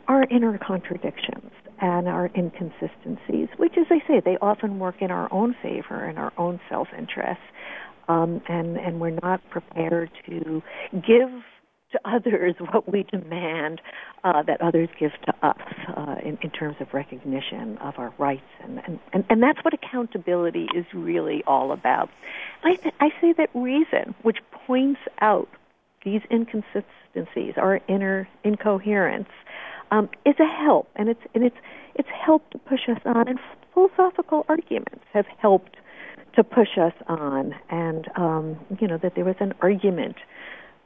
our inner contradictions and our inconsistencies, which, as I say, they often work in our own favor and our own self-interest. Um, and and we're not prepared to give to others <laughs> what we demand uh, that others give to us uh, in, in, terms of recognition of our rights. And, and, and, and, that's what accountability is really all about. I, th- I say that reason, which points out these inconsistencies, our inner incoherence, um, is a help, and it's and it's it's helped to push us on, and philosophical arguments have helped to push us on, and um, you know that there was an argument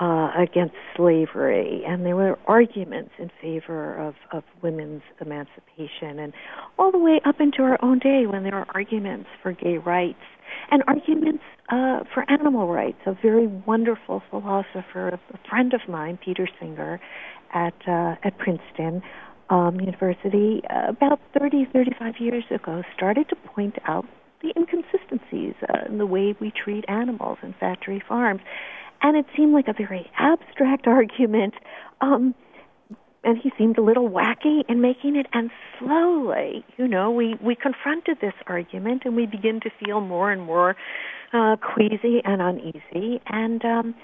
uh, against slavery, and there were arguments in favor of, of women's emancipation, and all the way up into our own day when there are arguments for gay rights and arguments uh, for animal rights. A very wonderful philosopher, a friend of mine, Peter Singer, at uh, at Princeton um, University, uh, about 30, 35 years ago, started to point out the inconsistencies uh, in the way we treat animals in factory farms. And it seemed like a very abstract <laughs> argument. Um, and he seemed a little wacky in making it. And slowly, you know, we, we confronted this argument and we begin to feel more and more uh, queasy and uneasy. And, um,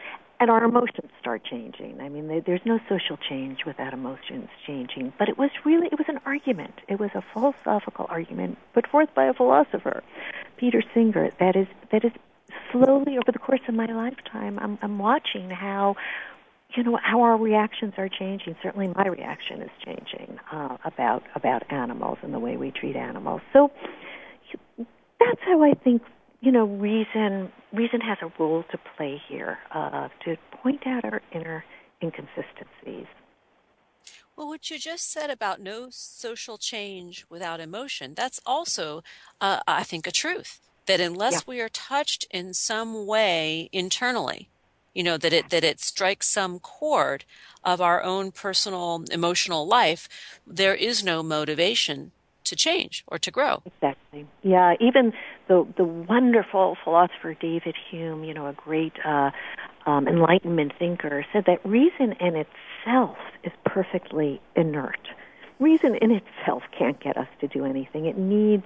and our emotions start changing. I mean, there's no social change without emotions changing. But it was really, it was an argument. It was a philosophical argument put forth by a philosopher, Peter Singer, that is, that is slowly over the course of my lifetime, I'm, I'm watching how, you know, how our reactions are changing. Certainly, my reaction is changing uh, about about animals and the way we treat animals. So that's how I think you know reason reason has a role to play here uh, to point out our inner inconsistencies. Well, what you just said about no social change without emotion, that's also, uh, I think, a truth that unless yeah. we are touched in some way internally, you know, that it, that it strikes some chord of our own personal emotional life, there is no motivation to change or to grow. Exactly. Yeah. Even the the wonderful philosopher David Hume, you know, a great uh, um, Enlightenment thinker, said that reason in itself is perfectly inert. Reason in itself can't get us to do anything. It needs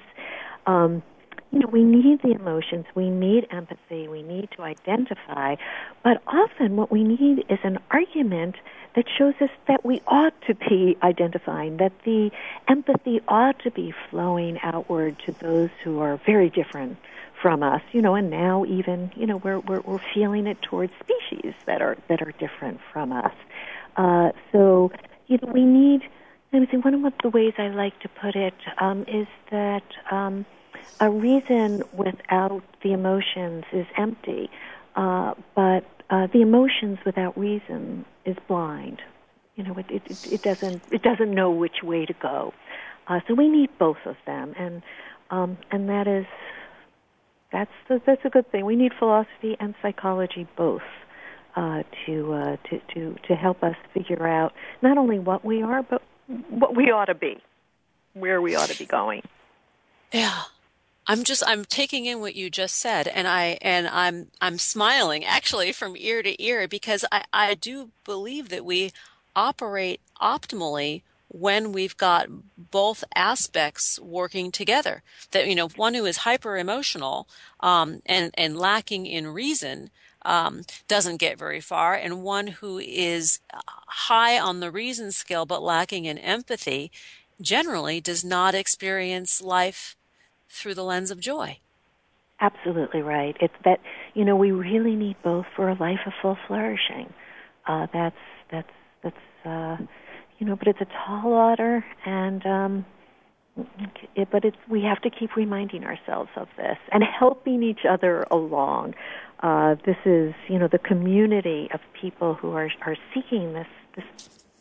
um, you know, we need the emotions, we need empathy, we need to identify, but often what we need is an argument that shows us that we ought to be identifying, that the empathy ought to be flowing outward to those who are very different from us, you know, and now even, you know, we're we're, we're feeling it towards species that are that are different from us. Uh, so, you know, we need. I would say one of the ways I like to put it um, is that. Um, a reason without the emotions is empty, uh, but uh, the emotions without reason is blind. You know, it, it, it doesn't it doesn't know which way to go. Uh, so we need both of them, and um, and that is that's the, that's a good thing. We need philosophy and psychology both uh, to, uh, to to to help us figure out not only what we are, but what we ought to be, where we ought to be going. Yeah, I'm just I'm taking in what you just said and I and I'm I'm smiling actually from ear to ear because I, I do believe that we operate optimally when we've got both aspects working together. That you know, one who is hyper emotional um, and and lacking in reason um, doesn't get very far, and one who is high on the reason scale but lacking in empathy generally does not experience life through the lens of joy. Absolutely right. It's that you know we really need both for a life of full flourishing. Uh, that's that's that's uh, you know, but it's a tall order, and um, it, but it's we have to keep reminding ourselves of this and helping each other along. Uh, this is you know the community of people who are are seeking this this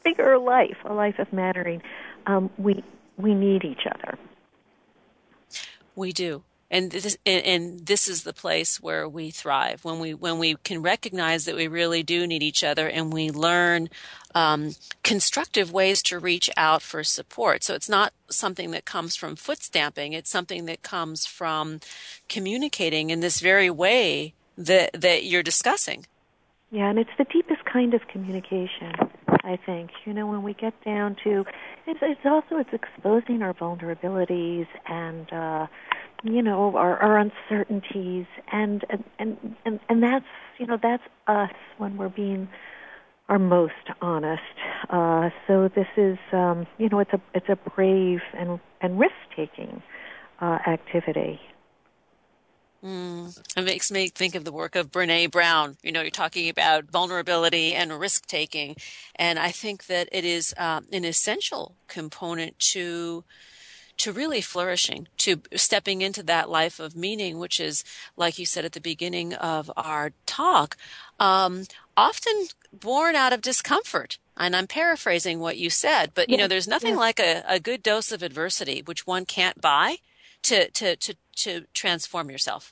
bigger life, a life of mattering. Um, we we need each other. We do. And this, and this is the place where we thrive when we when we can recognize that we really do need each other and we learn um, constructive ways to reach out for support. So it's not something that comes from foot stamping; it's something that comes from communicating in this very way that that you're discussing. Yeah, and it's the deepest kind of communication. I think you know when we get down to it's, it's also it's exposing our vulnerabilities and uh, you know our, our uncertainties and, and and and that's you know that's us when we're being our most honest. Uh, so this is um, you know it's a it's a brave and and risk taking uh, activity. Mm, it makes me think of the work of Brene Brown. You know, you're talking about vulnerability and risk taking, and I think that it is um, an essential component to to really flourishing, to stepping into that life of meaning, which is, like you said at the beginning of our talk, um, often born out of discomfort. And I'm paraphrasing what you said, but you know, there's nothing like a, a good dose of adversity, which one can't buy to, to, to, to transform yourself.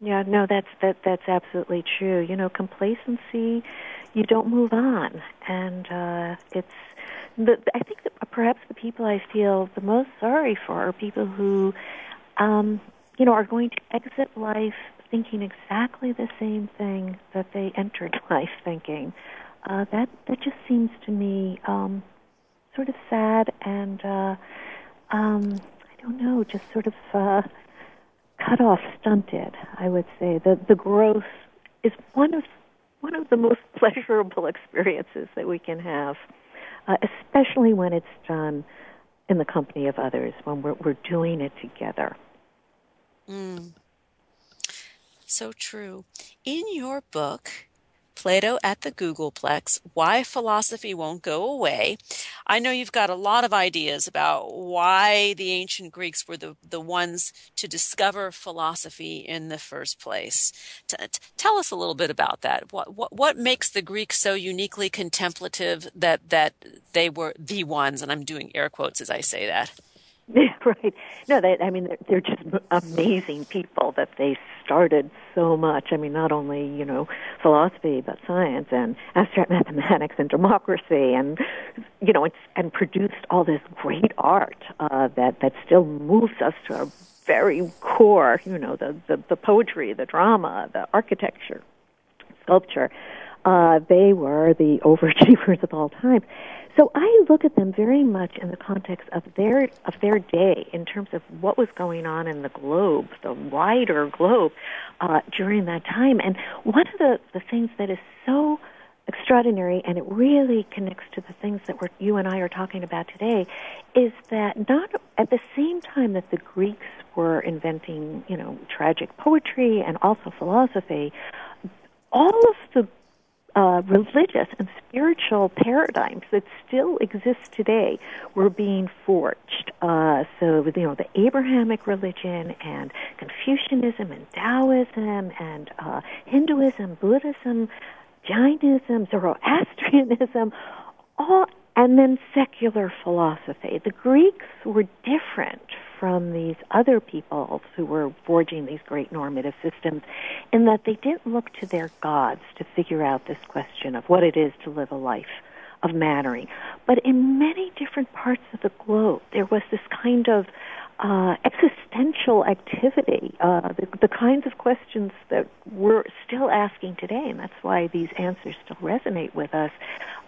Yeah, no, that's that that's absolutely true. You know, complacency, you don't move on, and uh, it's. The, I think that perhaps the people I feel the most sorry for are people who, um, you know, are going to exit life thinking exactly the same thing that they entered <laughs> life thinking. Uh, that that just seems to me um, sort of sad and uh, um, I don't know, just sort of. Uh, cut off, stunted. I would say the the growth is one of one of the most <laughs> pleasurable experiences that we can have, uh, especially when it's done in the company of others, when we're we're doing it together. Mm. So true. In your book, Plato at the Googleplex, Why Philosophy Won't Go Away. I know you've got a lot of ideas about why the ancient Greeks were the, the ones to discover philosophy in the first place. T- t- tell us a little bit about that. What, what, what makes the Greeks so uniquely contemplative that, that they were the ones, and I'm doing air quotes as I say that? <laughs> Yeah, right. No, they, I mean, they're, they're just amazing people that they started so much. I mean, not only, you know, philosophy, but science and abstract mathematics and democracy and, you know, it's, and produced all this great art uh, that, that still moves us to our very core, you know, the, the, the poetry, the drama, the architecture, sculpture. Uh, they were the <laughs> overachievers of all time. So I look at them very much in the context of their of their day in terms of what was going on in the globe, the wider globe, uh, during that time. And one of the, the things that is so extraordinary and it really connects to the things that we're, you and I are talking about today is that not at the same time that the Greeks were inventing, you know, tragic poetry and also philosophy, all of the uh, religious and spiritual paradigms that still exist today were being forged. Uh, so, you know, the Abrahamic religion and Confucianism and Taoism and uh, Hinduism, Buddhism, Jainism, Zoroastrianism, all, and then secular philosophy. The Greeks were different from these other peoples who were forging these great normative systems in that they didn't look to their gods to figure out this question of what it is to live a life of mattering. But in many different parts of the globe, there was this kind of uh, existential activity, uh, the, the kinds of questions that we're still asking today, and that's why these answers still resonate with us.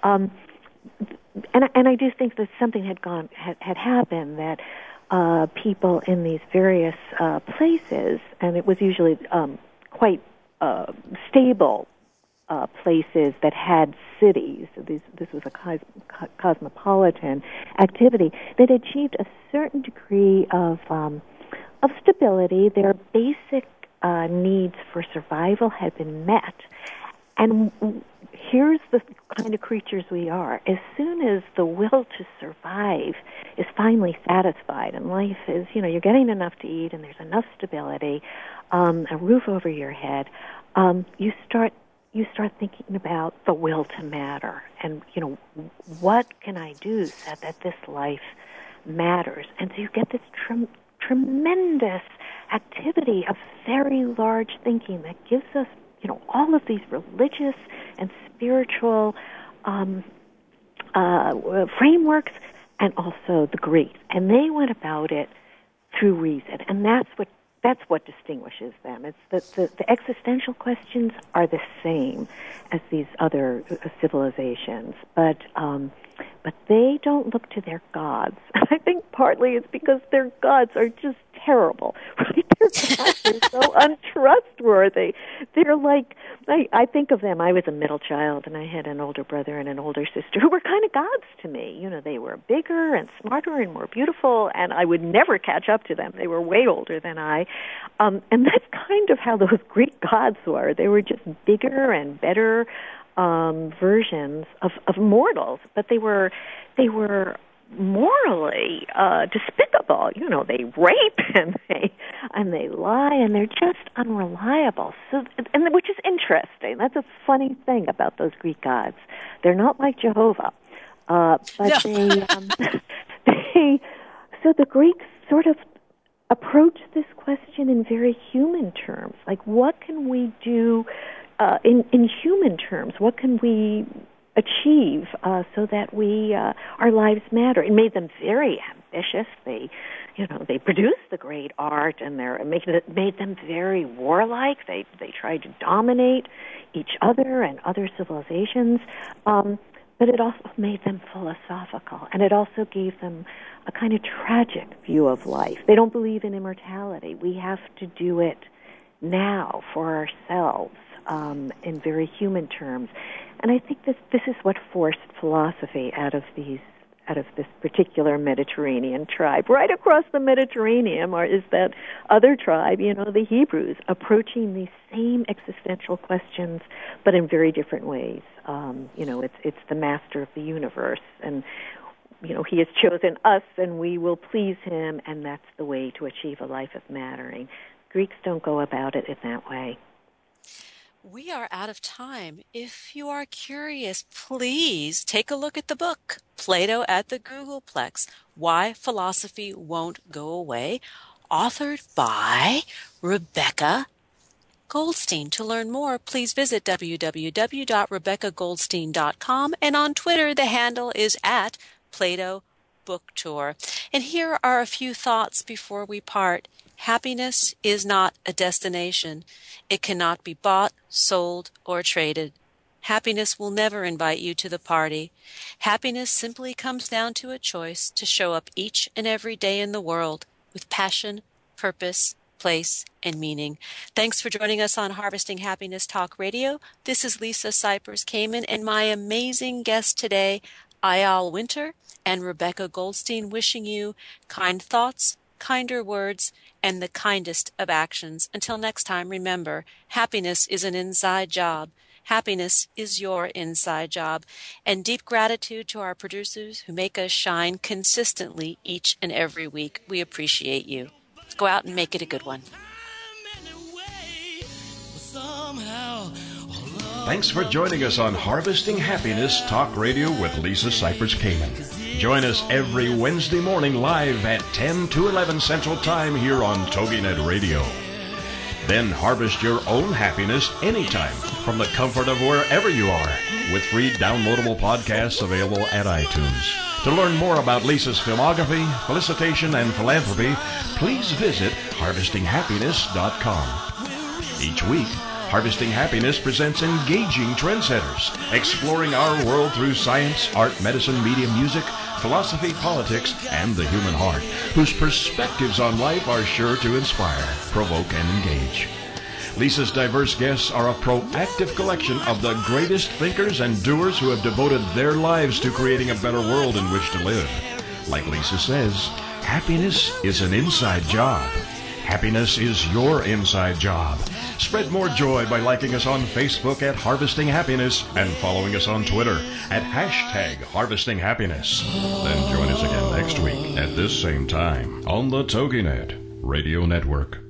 Um, and and I do think that something had gone had, had happened that uh, people in these various uh, places, and it was usually um, quite uh, stable uh, places that had cities. So this, this was a cos- cosmopolitan activity that achieved a certain degree of um, of stability. Their basic uh, needs for survival had been met, and here's the kind of creatures we are. As soon as the will to survive is finally satisfied and life is, you know, you're getting enough to eat and there's enough stability, um, a roof over your head, um, you start you start thinking about the will to matter and you know what can I do so that this life matters, and so you get this trem- tremendous activity of very large thinking that gives us you know all of these religious and spiritual um, uh, frameworks and also the Greeks, and they went about it through reason, and that's what that's what distinguishes them. It's that the, the existential questions are the same as these other civilizations, but um, but they don't look to their gods. <laughs> I think partly it's because their gods are just terrible, <laughs> right? Their gods are so <laughs> untrustworthy. They're like I, I think of them. I was a middle child, and I had an older brother and an older sister who were kind of gods to me. You know, they were bigger and smarter and more beautiful, and I would never catch up to them. They were way older than I, um, and that's kind of how those Greek gods were. They were just bigger and better um, versions of, of mortals, but they were they were morally uh, despicable. You know, they rape <laughs> and they and they lie and they're just unreliable. So, and which is interesting. That's a funny thing about those Greek gods. They're not like Jehovah, uh, but no. they um, <laughs> they. So the Greeks sort of approach this question in very human terms. Like, what can we do uh, in in human terms? What can we achieve uh, so that we uh, our lives matter. It made them very ambitious. They, you know, they produced the great art, and they made it made them very warlike. They they tried to dominate each other and other civilizations. Um, but it also made them philosophical, and it also gave them a kind of tragic view of life. They don't believe in immortality. We have to do it now for ourselves um, in very human terms. And I think this this is what forced philosophy out of these out of this particular Mediterranean tribe. Right across the Mediterranean or is that other tribe, you know, the Hebrews, approaching these same existential questions, but in very different ways. Um, you know, it's it's the master of the universe, and you know, he has chosen us, and we will please him, and that's the way to achieve a life of mattering. Greeks don't go about it in that way. We are out of time. If you are curious, please take a look at the book, Plato at the Googleplex Why Philosophy Won't Go Away, authored by Rebecca Goldstein. To learn more, please visit www.rebeccagoldstein.com and on Twitter, the handle is at Plato Book Tour. And here are a few thoughts before we part. Happiness is not a destination. It cannot be bought, sold, or traded. Happiness will never invite you to the party. Happiness simply comes down to a choice to show up each and every day in the world with passion, purpose, place, and meaning. Thanks for joining us on Harvesting Happiness Talk Radio. This is Lisa Cypers Kamen and my amazing guest today, Eyal Winter and Rebecca Goldstein, wishing you kind thoughts, kinder words, and the kindest of actions. Until next time, remember happiness is an inside job. Happiness is your inside job. And deep gratitude to our producers who make us shine consistently each and every week. We appreciate you. Go out and make it a good one. Thanks for joining us on Harvesting Happiness Talk Radio with Lisa Cypers Kamen. Join us every Wednesday morning live at 10 to 11 Central Time here on TogiNet Radio. Then harvest your own happiness anytime from the comfort of wherever you are with free downloadable podcasts available at iTunes. To learn more about Lisa's filmography, felicitation, and philanthropy, please visit harvestinghappiness.com. Each week, Harvesting Happiness presents engaging trendsetters, exploring our world through science, art, medicine, media, music, philosophy, politics, and the human heart, whose perspectives on life are sure to inspire, provoke, and engage. Lisa's diverse guests are a proactive collection of the greatest thinkers and doers who have devoted their lives to creating a better world in which to live. Like Lisa says, happiness is an inside job. Happiness is your inside job. Spread more joy by liking us on Facebook at Harvesting Happiness and following us on Twitter at hashtag Harvesting Happiness. Then join us again next week at this same time on the TogiNet Radio Network.